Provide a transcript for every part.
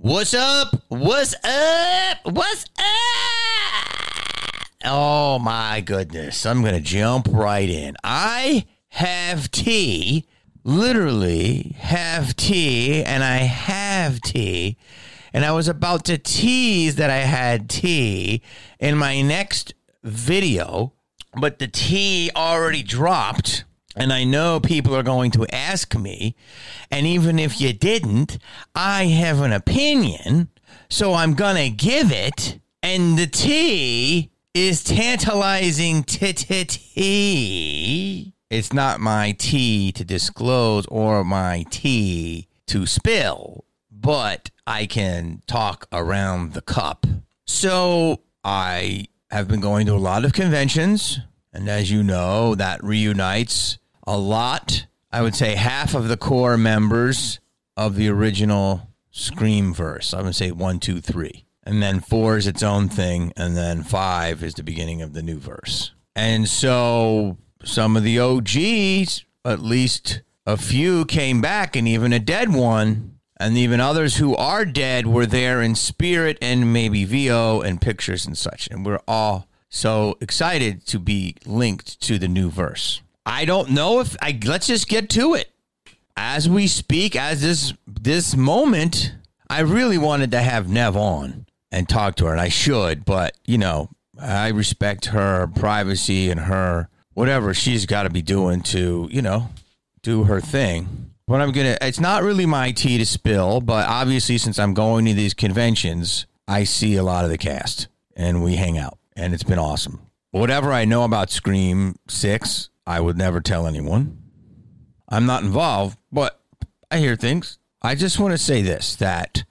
What's up? What's up? What's up? Oh my goodness. I'm going to jump right in. I have tea, literally have tea, and I have tea. And I was about to tease that I had tea in my next video, but the tea already dropped. And I know people are going to ask me. And even if you didn't, I have an opinion. So I'm going to give it. And the tea is tantalizing tea. It's not my tea to disclose or my tea to spill, but I can talk around the cup. So I have been going to a lot of conventions. And as you know, that reunites a lot. I would say half of the core members of the original Scream verse. I would say one, two, three. And then four is its own thing. And then five is the beginning of the new verse. And so some of the OGs, at least a few, came back, and even a dead one. And even others who are dead were there in spirit and maybe VO and pictures and such. And we're all so excited to be linked to the new verse. I don't know if I let's just get to it. As we speak, as this this moment, I really wanted to have Nev on and talk to her, and I should, but you know, I respect her privacy and her whatever she's got to be doing to, you know, do her thing. But I'm gonna. It's not really my tea to spill, but obviously, since I'm going to these conventions, I see a lot of the cast, and we hang out, and it's been awesome. Whatever I know about Scream Six, I would never tell anyone. I'm not involved, but I hear things. I just want to say this that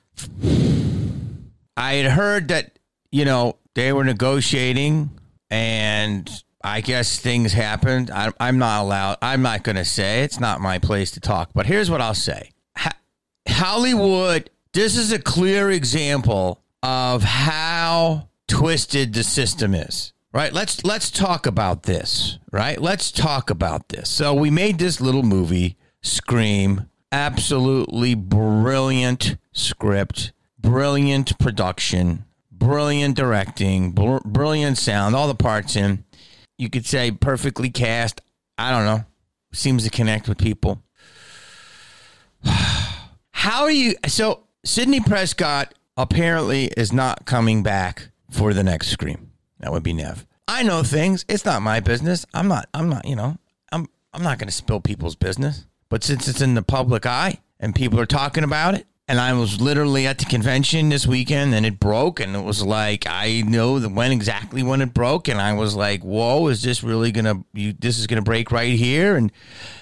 I had heard that, you know, they were negotiating and I guess things happened. I, am not allowed. I'm not going to say. It's not my place to talk. But here's what I'll say Hollywood, this is a clear example of how twisted the system is right? Let's let's talk about this right? Let's talk about this. So we made this little movie scream. Absolutely brilliant script brilliant production brilliant directing br- brilliant sound all the parts in. You could say perfectly cast. I don't know. Seems to connect with people. How are you so sidney prescott apparently is not coming back for the next scream. That would be Nev. I know things. It's not my business. I'm not. I'm not. You know. I'm. I'm not going to spill people's business. But since it's in the public eye and people are talking about it, and I was literally at the convention this weekend and it broke, and it was like I know when exactly when it broke, and I was like, "Whoa, is this really gonna? You, this is gonna break right here?" And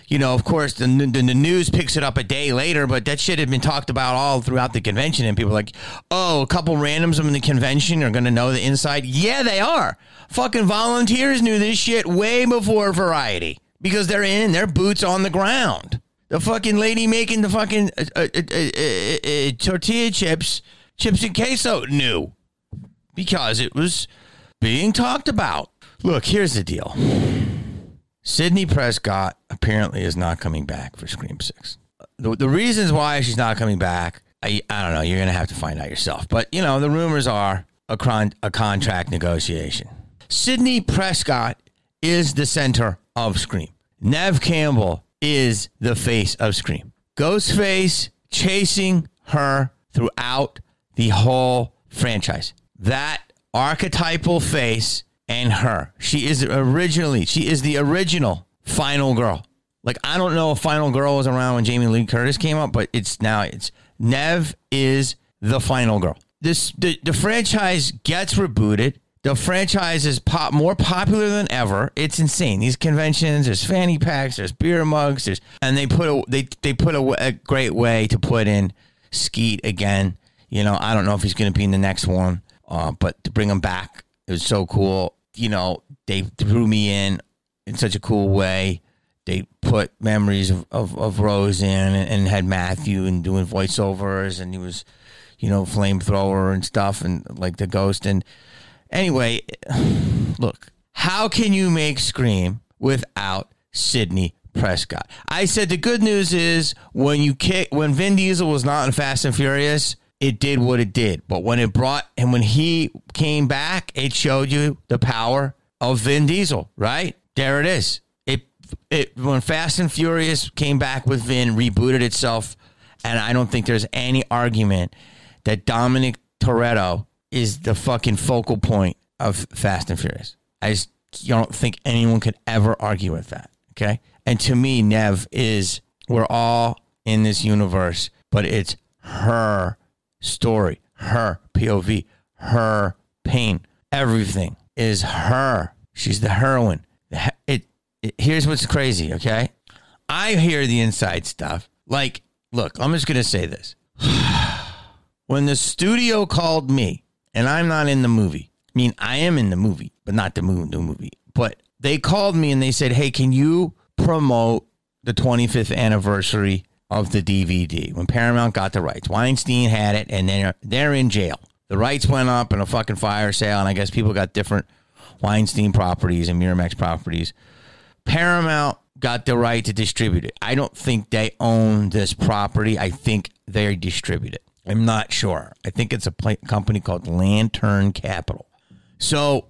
you know, of course, the, the, the news picks it up a day later, but that shit had been talked about all throughout the convention, and people like, "Oh, a couple randoms in the convention are gonna know the inside." Yeah, they are. Fucking volunteers knew this shit way before Variety because they're in their boots on the ground. The fucking lady making the fucking uh, uh, uh, uh, tortilla chips, chips and queso knew because it was being talked about. Look, here's the deal. Sidney Prescott apparently is not coming back for Scream 6. The, the reasons why she's not coming back, I, I don't know. You're going to have to find out yourself. But, you know, the rumors are a, con- a contract negotiation. Sidney Prescott is the center of Scream. Nev Campbell is the face of Scream. Ghostface chasing her throughout the whole franchise. That archetypal face and her. She is originally, she is the original final girl. Like I don't know if Final Girl was around when Jamie Lee Curtis came up, but it's now it's Nev is the final girl. This the, the franchise gets rebooted. The franchise is pop more popular than ever. It's insane. These conventions, there's fanny packs, there's beer mugs, there's and they put a they they put a, a great way to put in Skeet again. You know, I don't know if he's going to be in the next one, uh, but to bring him back, it was so cool. You know, they threw me in in such a cool way. They put memories of, of, of Rose in and, and had Matthew and doing voiceovers, and he was, you know, flamethrower and stuff, and like the ghost and Anyway, look, how can you make Scream without Sidney Prescott? I said the good news is when you kick when Vin Diesel was not in Fast and Furious, it did what it did. But when it brought and when he came back, it showed you the power of Vin Diesel, right? There it is. It it when Fast and Furious came back with Vin, rebooted itself, and I don't think there's any argument that Dominic Toretto is the fucking focal point of Fast and Furious. I just don't think anyone could ever argue with that. Okay. And to me, Nev is, we're all in this universe, but it's her story, her POV, her pain. Everything is her. She's the heroine. It, it, here's what's crazy, okay? I hear the inside stuff. Like, look, I'm just going to say this. when the studio called me, and I'm not in the movie, I mean, I am in the movie, but not the movie, movie. But they called me and they said, hey, can you promote the 25th anniversary of the DVD when Paramount got the rights. Weinstein had it, and they're they're in jail. The rights went up in a fucking fire sale, and I guess people got different Weinstein properties and Miramax properties. Paramount got the right to distribute it. I don't think they own this property. I think they distribute it. I'm not sure. I think it's a company called Lantern Capital. So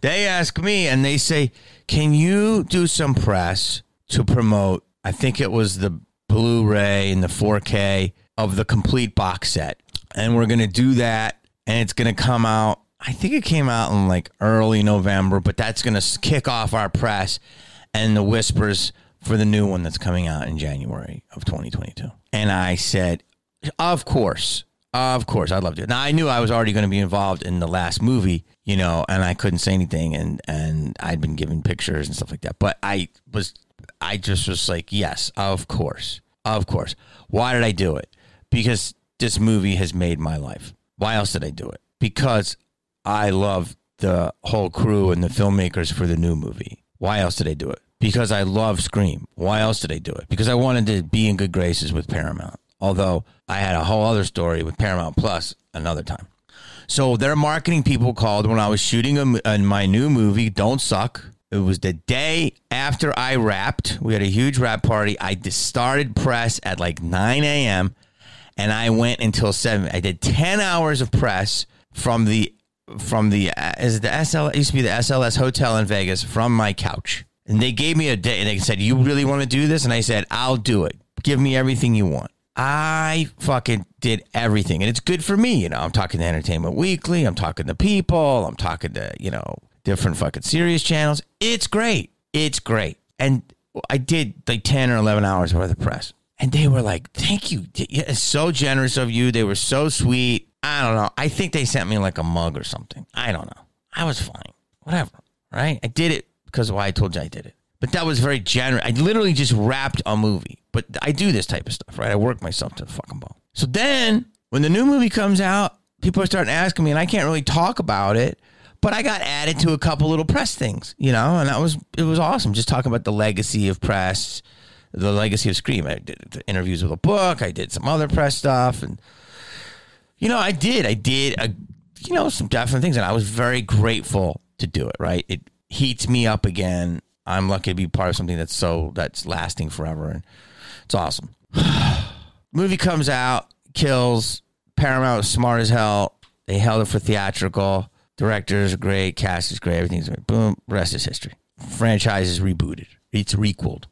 they ask me and they say, Can you do some press to promote I think it was the Blu-ray and the 4K of the complete box set, and we're gonna do that, and it's gonna come out. I think it came out in like early November, but that's gonna kick off our press and the whispers for the new one that's coming out in January of 2022. And I said, of course, of course, I'd love to. Now I knew I was already going to be involved in the last movie, you know, and I couldn't say anything, and and I'd been given pictures and stuff like that. But I was I just was like, yes, of course. Of course. Why did I do it? Because this movie has made my life. Why else did I do it? Because I love the whole crew and the filmmakers for the new movie. Why else did I do it? Because I love Scream. Why else did I do it? Because I wanted to be in good graces with Paramount. Although I had a whole other story with Paramount Plus another time. So their marketing people called when I was shooting a, my new movie, Don't Suck. It was the day after I wrapped. We had a huge wrap party. I started press at like 9 a.m. and I went until 7. I did 10 hours of press from the from the is the SL it used to be the SLS hotel in Vegas from my couch. And they gave me a day and they said, "You really want to do this?" And I said, "I'll do it. Give me everything you want." I fucking did everything. And it's good for me. You know, I'm talking to Entertainment Weekly. I'm talking to people. I'm talking to, you know, different fucking Sirius channels. It's great. It's great. And I did like 10 or 11 hours worth of press. And they were like, thank you. It's so generous of you. They were so sweet. I don't know. I think they sent me like a mug or something. I don't know. I was fine. Whatever. Right? I did it because why I told you I did it. But that was very generous. I literally just wrapped a movie. But I do this type of stuff, right? I work myself to the fucking bone. So then when the new movie comes out, people are starting asking me, and I can't really talk about it but I got added to a couple little press things, you know, and that was it was awesome. Just talking about the legacy of press, the legacy of Scream. I did interviews with a book. I did some other press stuff, and you know, I did, I did, a, you know, some different things, and I was very grateful to do it. Right, it heats me up again. I'm lucky to be part of something that's so that's lasting forever, and it's awesome. Movie comes out, kills. Paramount smart as hell. They held it for theatrical Directors are great, cast is great, everything's great. Boom, rest is history. Franchise is rebooted. It's requeled.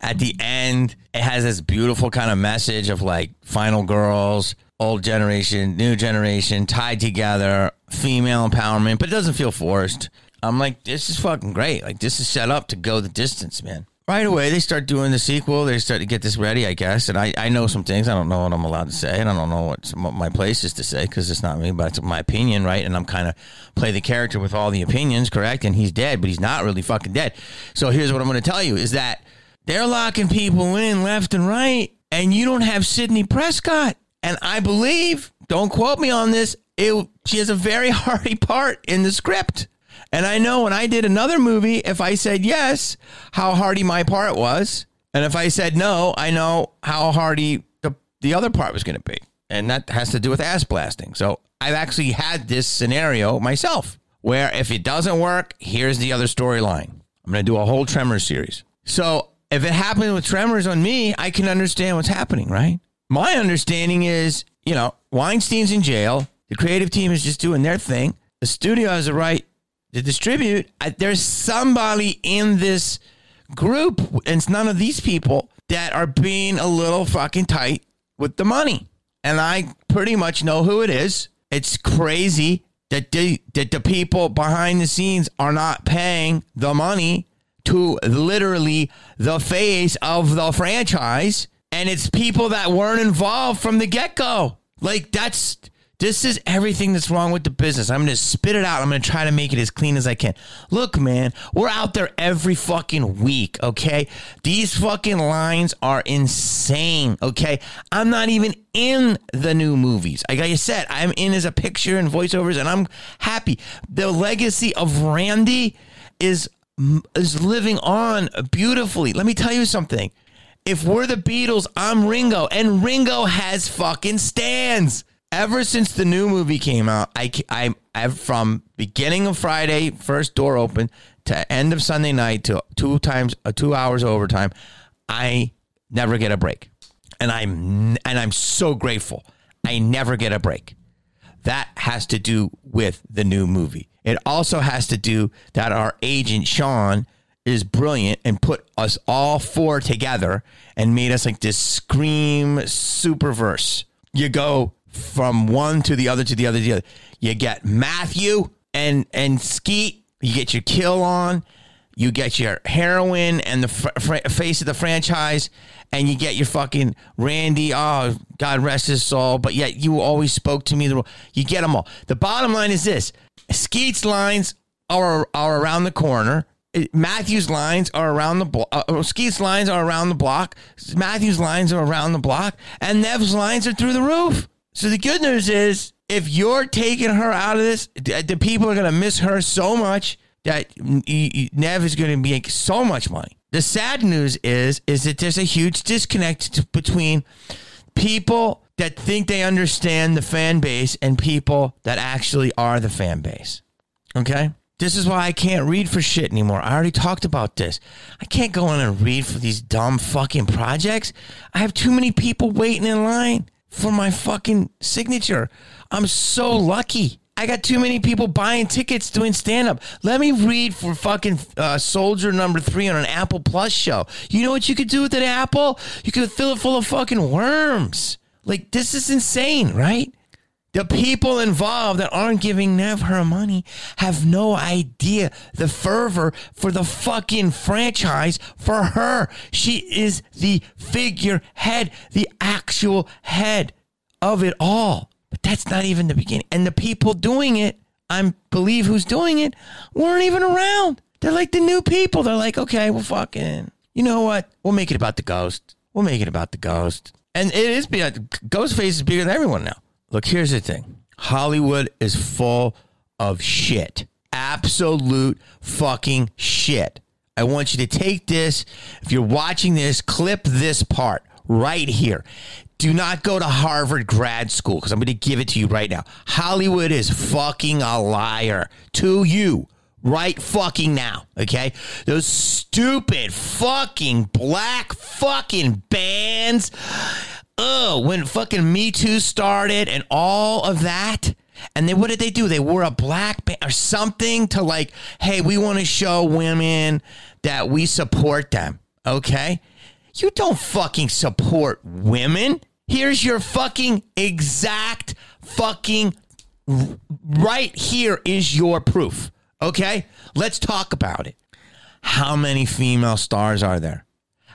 At the end, it has this beautiful kind of message of like final girls, old generation, new generation, tied together, female empowerment, but it doesn't feel forced. I'm like, this is fucking great. Like this is set up to go the distance, man right away they start doing the sequel. They start to get this ready, I guess. And I, I know some things. I don't know what I'm allowed to say, and I don't know what, what my place is to say because it's not me, but it's my opinion, right? And I'm kind of play the character with all the opinions, correct? And he's dead, but he's not really fucking dead. So here's what I'm going to tell you: is that they're locking people in left and right, and you don't have Sidney Prescott. And I believe, don't quote me on this, it, she has a very hearty part in the script. And I know when I did another movie, if I said yes, how hardy my part was. And if I said no, I know how hardy the, the other part was going to be. And that has to do with ass blasting. So I've actually had this scenario myself where if it doesn't work, here's the other storyline. I'm going to do a whole Tremors series. So if it happened with Tremors on me, I can understand what's happening, right? My understanding is you know, Weinstein's in jail. The creative team is just doing their thing. The studio has a right to distribute. I, there's somebody in this group, and it's none of these people that are being a little fucking tight with the money. And I pretty much know who it is. It's crazy that the, that the people behind the scenes are not paying the money to literally the face of the franchise. And it's people that weren't involved from the get go. Like, that's this is everything that's wrong with the business. I'm going to spit it out. I'm going to try to make it as clean as I can. Look, man, we're out there every fucking week, okay? These fucking lines are insane, okay? I'm not even in the new movies. Like I said, I'm in as a picture and voiceovers, and I'm happy. The legacy of Randy is is living on beautifully. Let me tell you something. If we're the Beatles, I'm Ringo, and Ringo has fucking stands ever since the new movie came out, I, I, I from beginning of Friday, first door open to end of Sunday night to two times, uh, two hours overtime, I never get a break, and I'm and I'm so grateful. I never get a break. That has to do with the new movie. It also has to do that our agent Sean is brilliant and put us all four together and made us like this scream super verse. You go from one to the other to the other to the other. You get Matthew and and Skeet. You get your kill on. You get your heroine and the fr- fr- face of the franchise, and you get your fucking Randy. Oh, God rest his soul. But yet you always spoke to me. The you get them all. The bottom line is this: Skeet's lines are are around the corner. Matthew's lines are around the block. Uh, Skeet's lines are around the block. Matthew's lines are around the block, and Nev's lines are through the roof. So the good news is, if you're taking her out of this, the people are going to miss her so much that Nev is going to make so much money. The sad news is, is that there's a huge disconnect between people that think they understand the fan base and people that actually are the fan base. Okay? This is why I can't read for shit anymore. I already talked about this. I can't go in and read for these dumb fucking projects. I have too many people waiting in line for my fucking signature. I'm so lucky. I got too many people buying tickets doing stand up. Let me read for fucking uh, Soldier number three on an Apple Plus show. You know what you could do with an apple? You could fill it full of fucking worms. Like, this is insane, right? The people involved that aren't giving Nev her money have no idea the fervor for the fucking franchise for her. She is the figurehead, the actual head of it all. But that's not even the beginning. And the people doing it, I believe who's doing it, weren't even around. They're like the new people. They're like, okay, well, fucking, you know what? We'll make it about the ghost. We'll make it about the ghost. And it is, Ghostface is bigger than everyone now. Look, here's the thing Hollywood is full of shit. Absolute fucking shit. I want you to take this. If you're watching this, clip this part right here. Do not go to Harvard grad school because I'm going to give it to you right now. Hollywood is fucking a liar to you right fucking now. Okay. Those stupid fucking black fucking bands oh, when fucking Me Too started and all of that. And then what did they do? They wore a black or something to like, hey, we want to show women that we support them. Okay. You don't fucking support women. Here's your fucking exact fucking right here is your proof. Okay. Let's talk about it. How many female stars are there?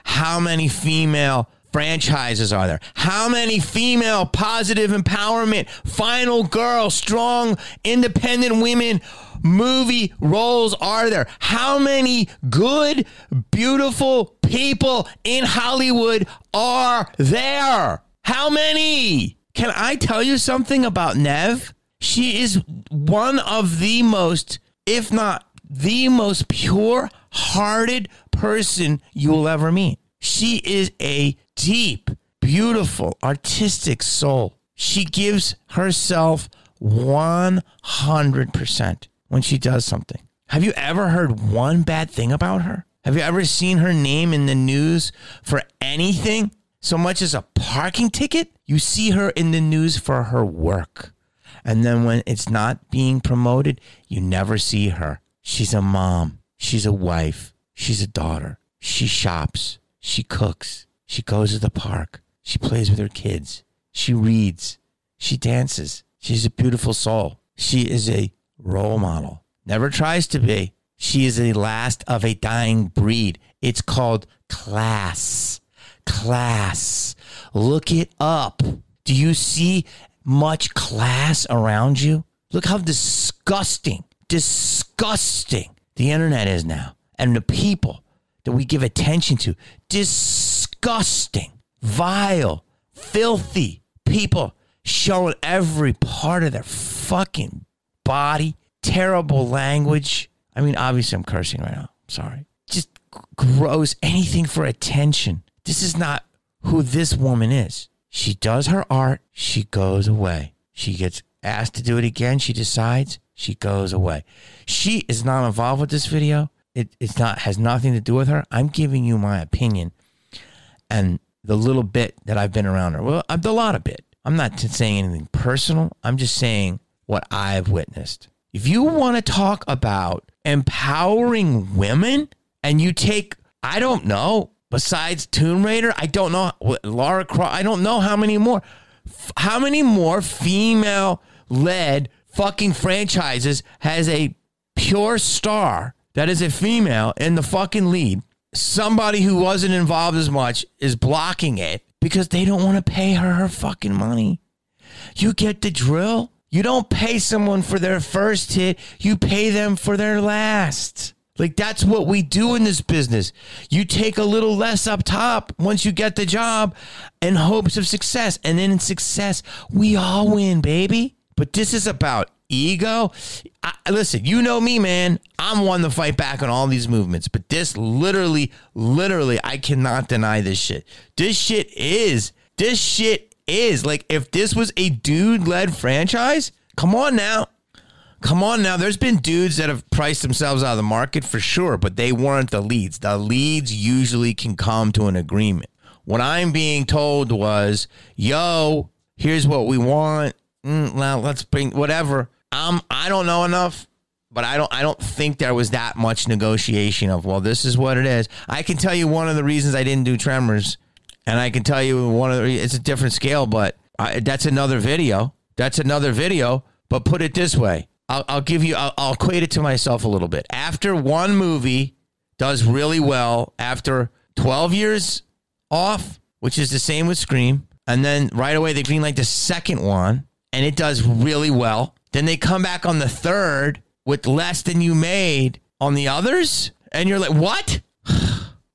How many female franchises are there? How many female positive empowerment, final girl, strong, independent women movie roles are there? How many good, beautiful people in Hollywood are there? How many? Can I tell you something about Nev? She is one of the most, if not the most pure hearted person you will ever meet. She is a deep, beautiful, artistic soul. She gives herself 100% when she does something. Have you ever heard one bad thing about her? Have you ever seen her name in the news for anything? so much as a parking ticket. You see her in the news for her work. And then when it's not being promoted, you never see her. She's a mom. She's a wife. She's a daughter. She shops. She cooks. She goes to the park. She plays with her kids. She reads. She dances. She's a beautiful soul. She is a role model. Never tries to be. She is the last of a dying breed. It's called class. Class. Look it up. Do you see much class around you? Look how disgusting, disgusting the internet is now. And the people that we give attention to. Disgusting, vile, filthy people showing every part of their fucking body. Terrible language. I mean, obviously, I'm cursing right now. Sorry. Just gross. Anything for attention. This is not who this woman is. She does her art. She goes away. She gets asked to do it again. She decides. She goes away. She is not involved with this video. It, it's not has nothing to do with her. I'm giving you my opinion and the little bit that I've been around her. Well, a lot of bit. I'm not saying anything personal. I'm just saying what I've witnessed. If you want to talk about empowering women and you take, I don't know, besides Tomb Raider, I don't know, Lara Croft, I don't know how many more, how many more female led fucking franchises has a pure star that is a female in the fucking lead. Somebody who wasn't involved as much is blocking it because they don't want to pay her her fucking money. You get the drill. You don't pay someone for their first hit, you pay them for their last. Like that's what we do in this business. You take a little less up top once you get the job in hopes of success. And then in success, we all win, baby. But this is about ego. I, listen, you know me, man. I'm one to fight back on all these movements, but this literally, literally, I cannot deny this shit. This shit is, this shit is like if this was a dude led franchise, come on now. Come on now. There's been dudes that have priced themselves out of the market for sure, but they weren't the leads. The leads usually can come to an agreement. What I'm being told was, yo, here's what we want. Mm, now let's bring whatever. Um, I don't know enough, but I don't. I don't think there was that much negotiation of. Well, this is what it is. I can tell you one of the reasons I didn't do Tremors, and I can tell you one of the. It's a different scale, but I, that's another video. That's another video. But put it this way, I'll, I'll give you. I'll, I'll equate it to myself a little bit. After one movie does really well, after twelve years off, which is the same with Scream, and then right away they greenlight the second one, and it does really well then they come back on the third with less than you made on the others. And you're like, what?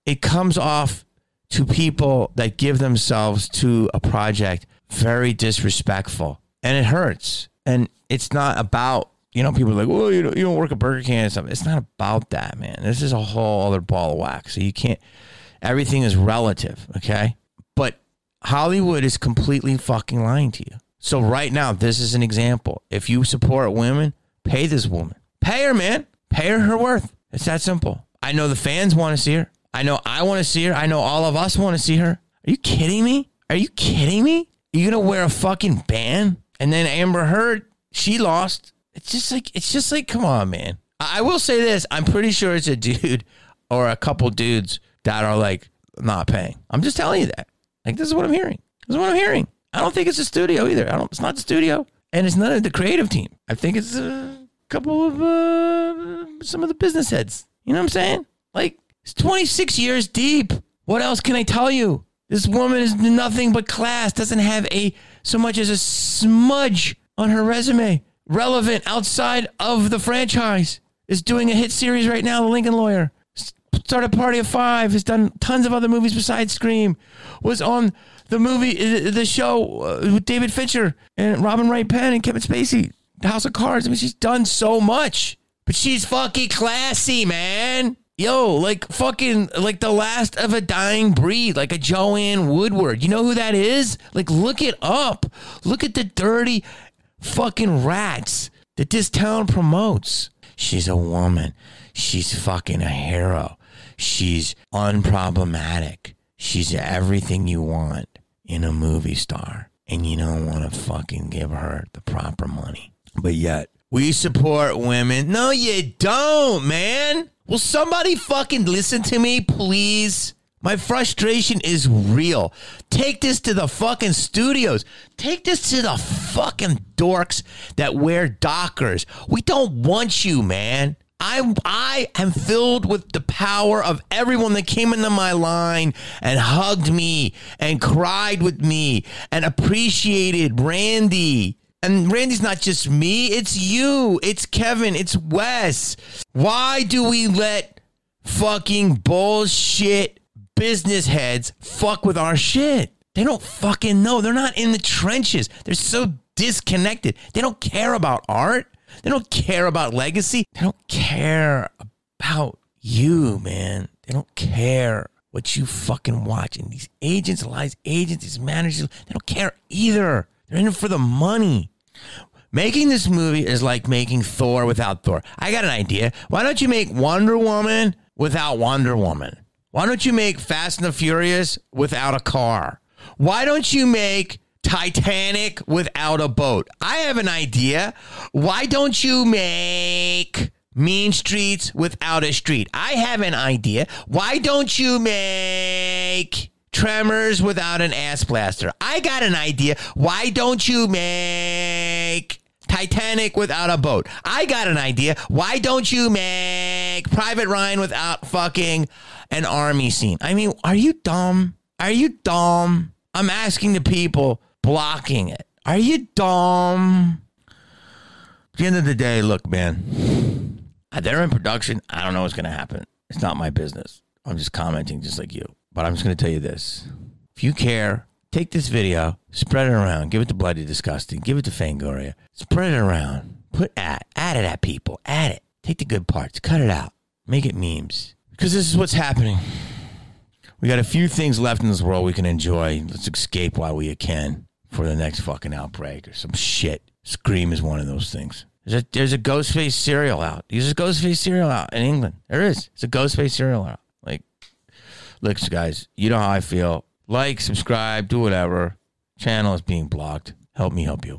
It comes off to people that give themselves to a project very disrespectful. And it hurts. And it's not about, you know, people are like, well, you don't, you don't work at Burger King and stuff. It's not about that, man. This is a whole other ball of wax. So you can't, everything is relative, okay? But Hollywood is completely fucking lying to you. So right now, this is an example. If you support women, pay this woman. Pay her, man. Pay her her worth. It's that simple. I know the fans want to see her. I know I want to see her. I know all of us want to see her. Are you kidding me? Are you kidding me? Are you gonna wear a fucking band? And then Amber Heard, she lost. It's just like it's just like, come on, man. I will say this: I'm pretty sure it's a dude or a couple dudes that are like not paying. I'm just telling you that. Like this is what I'm hearing. This is what I'm hearing. I don't think it's a studio either. I don't. It's not the studio, and it's not the creative team. I think it's a couple of uh, some of the business heads. You know what I'm saying? Like it's 26 years deep. What else can I tell you? This woman is nothing but class. Doesn't have a so much as a smudge on her resume. Relevant outside of the franchise. Is doing a hit series right now, The Lincoln Lawyer. Started Party of Five. Has done tons of other movies besides Scream. Was on the movie, uh, the show uh, with David Fincher and Robin Wright Penn and Kevin Spacey, The House of Cards. I mean, she's done so much, but she's fucking classy, man. Yo, like fucking, like the last of a dying breed, like a Joanne Woodward. You know who that is? Like, look it up. Look at the dirty fucking rats that this town promotes. She's a woman. She's fucking a hero. She's unproblematic. She's everything you want in a movie star, and you don't want to fucking give her the proper money. But yet, we support women. No, you don't, man. Will somebody fucking listen to me, please? My frustration is real. Take this to the fucking studios. Take this to the fucking dorks that wear Dockers. We don't want you, man. I I am filled with the power of everyone that came into my line and hugged me and cried with me and appreciated Randy. And Randy's not just me, it's you, it's Kevin, it's Wes. Why do we let fucking bullshit business heads fuck with our shit? They don't fucking know. They're not in the trenches. They're so disconnected. They don't care about art. They don't care about legacy. They don't care about you, man. They don't care what you fucking watch. And these agents, lies agents, these managers, they don't care either. They're in it for the money. Making this movie is like making Thor without Thor. I got an idea. Why don't you make Wonder Woman without Wonder Woman? Why don't you make Fast and the Furious without a car? Why don't you make Titanic without a boat? I have an idea. Why don't you make Mean Streets without a street? I have an idea. Why don't you make Tremors without an ass blaster? I got an idea. Why don't you make Titanic without a boat? I got an idea. Why don't you make Private Ryan without fucking an army scene? I mean, are you dumb? Are you dumb? I'm asking the people blocking it. Are you dumb? At the end of the day, look, man, uh, they're in production. I don't know what's going to happen. It's not my business. I'm just commenting just like you. But I'm just going to tell you this. If you care, take this video, spread it around, give it to Bloody Disgusting, give it to Fangoria, spread it around, put at, add it at people, add it. Take the good parts, cut it out, make it memes. Because this is what's happening. We got a few things left in this world we can enjoy. Let's escape while we can for the next fucking outbreak or some shit. Scream is one of those things. There's a, there's a Ghostface cereal out. There's a Ghostface cereal out in England. There is. It's a Ghostface cereal out. Like, look, guys, you know how I feel. Like, subscribe, do whatever. Channel is being blocked. Help me help you.